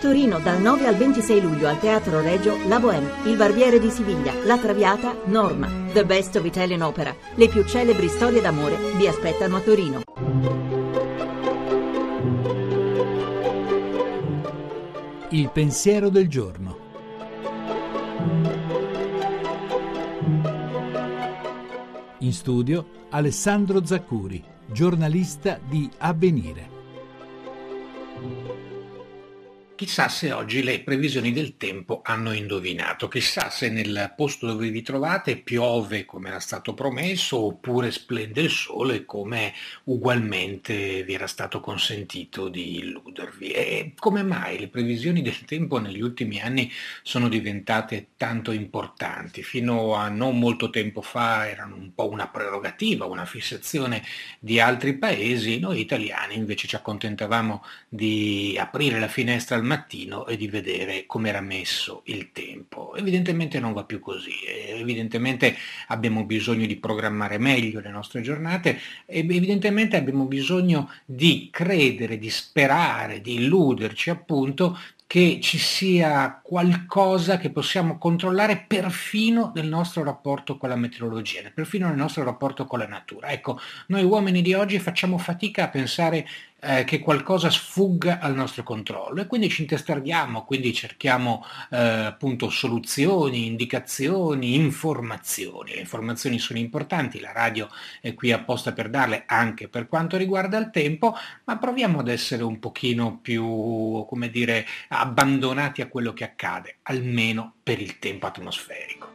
Torino dal 9 al 26 luglio al Teatro Regio La Bohème, Il Barbiere di Siviglia, La Traviata, Norma, The Best of Italian Opera. Le più celebri storie d'amore vi aspettano a Torino. Il pensiero del giorno. In studio Alessandro Zaccuri, giornalista di Avvenire. Chissà se oggi le previsioni del tempo hanno indovinato, chissà se nel posto dove vi trovate piove come era stato promesso oppure splende il sole come ugualmente vi era stato consentito di illudervi. E come mai le previsioni del tempo negli ultimi anni sono diventate tanto importanti? Fino a non molto tempo fa erano un po' una prerogativa, una fissazione di altri paesi, noi italiani invece ci accontentavamo di aprire la finestra al mattino e di vedere come era messo il tempo. Evidentemente non va più così, evidentemente abbiamo bisogno di programmare meglio le nostre giornate evidentemente abbiamo bisogno di credere, di sperare, di illuderci appunto che ci sia qualcosa che possiamo controllare perfino nel nostro rapporto con la meteorologia, perfino nel nostro rapporto con la natura. Ecco, noi uomini di oggi facciamo fatica a pensare eh, che qualcosa sfugga al nostro controllo e quindi ci intestardiamo, quindi cerchiamo eh, appunto soluzioni, indicazioni, informazioni. Le informazioni sono importanti, la radio è qui apposta per darle anche per quanto riguarda il tempo, ma proviamo ad essere un pochino più, come dire, abbandonati a quello che accade, almeno per il tempo atmosferico.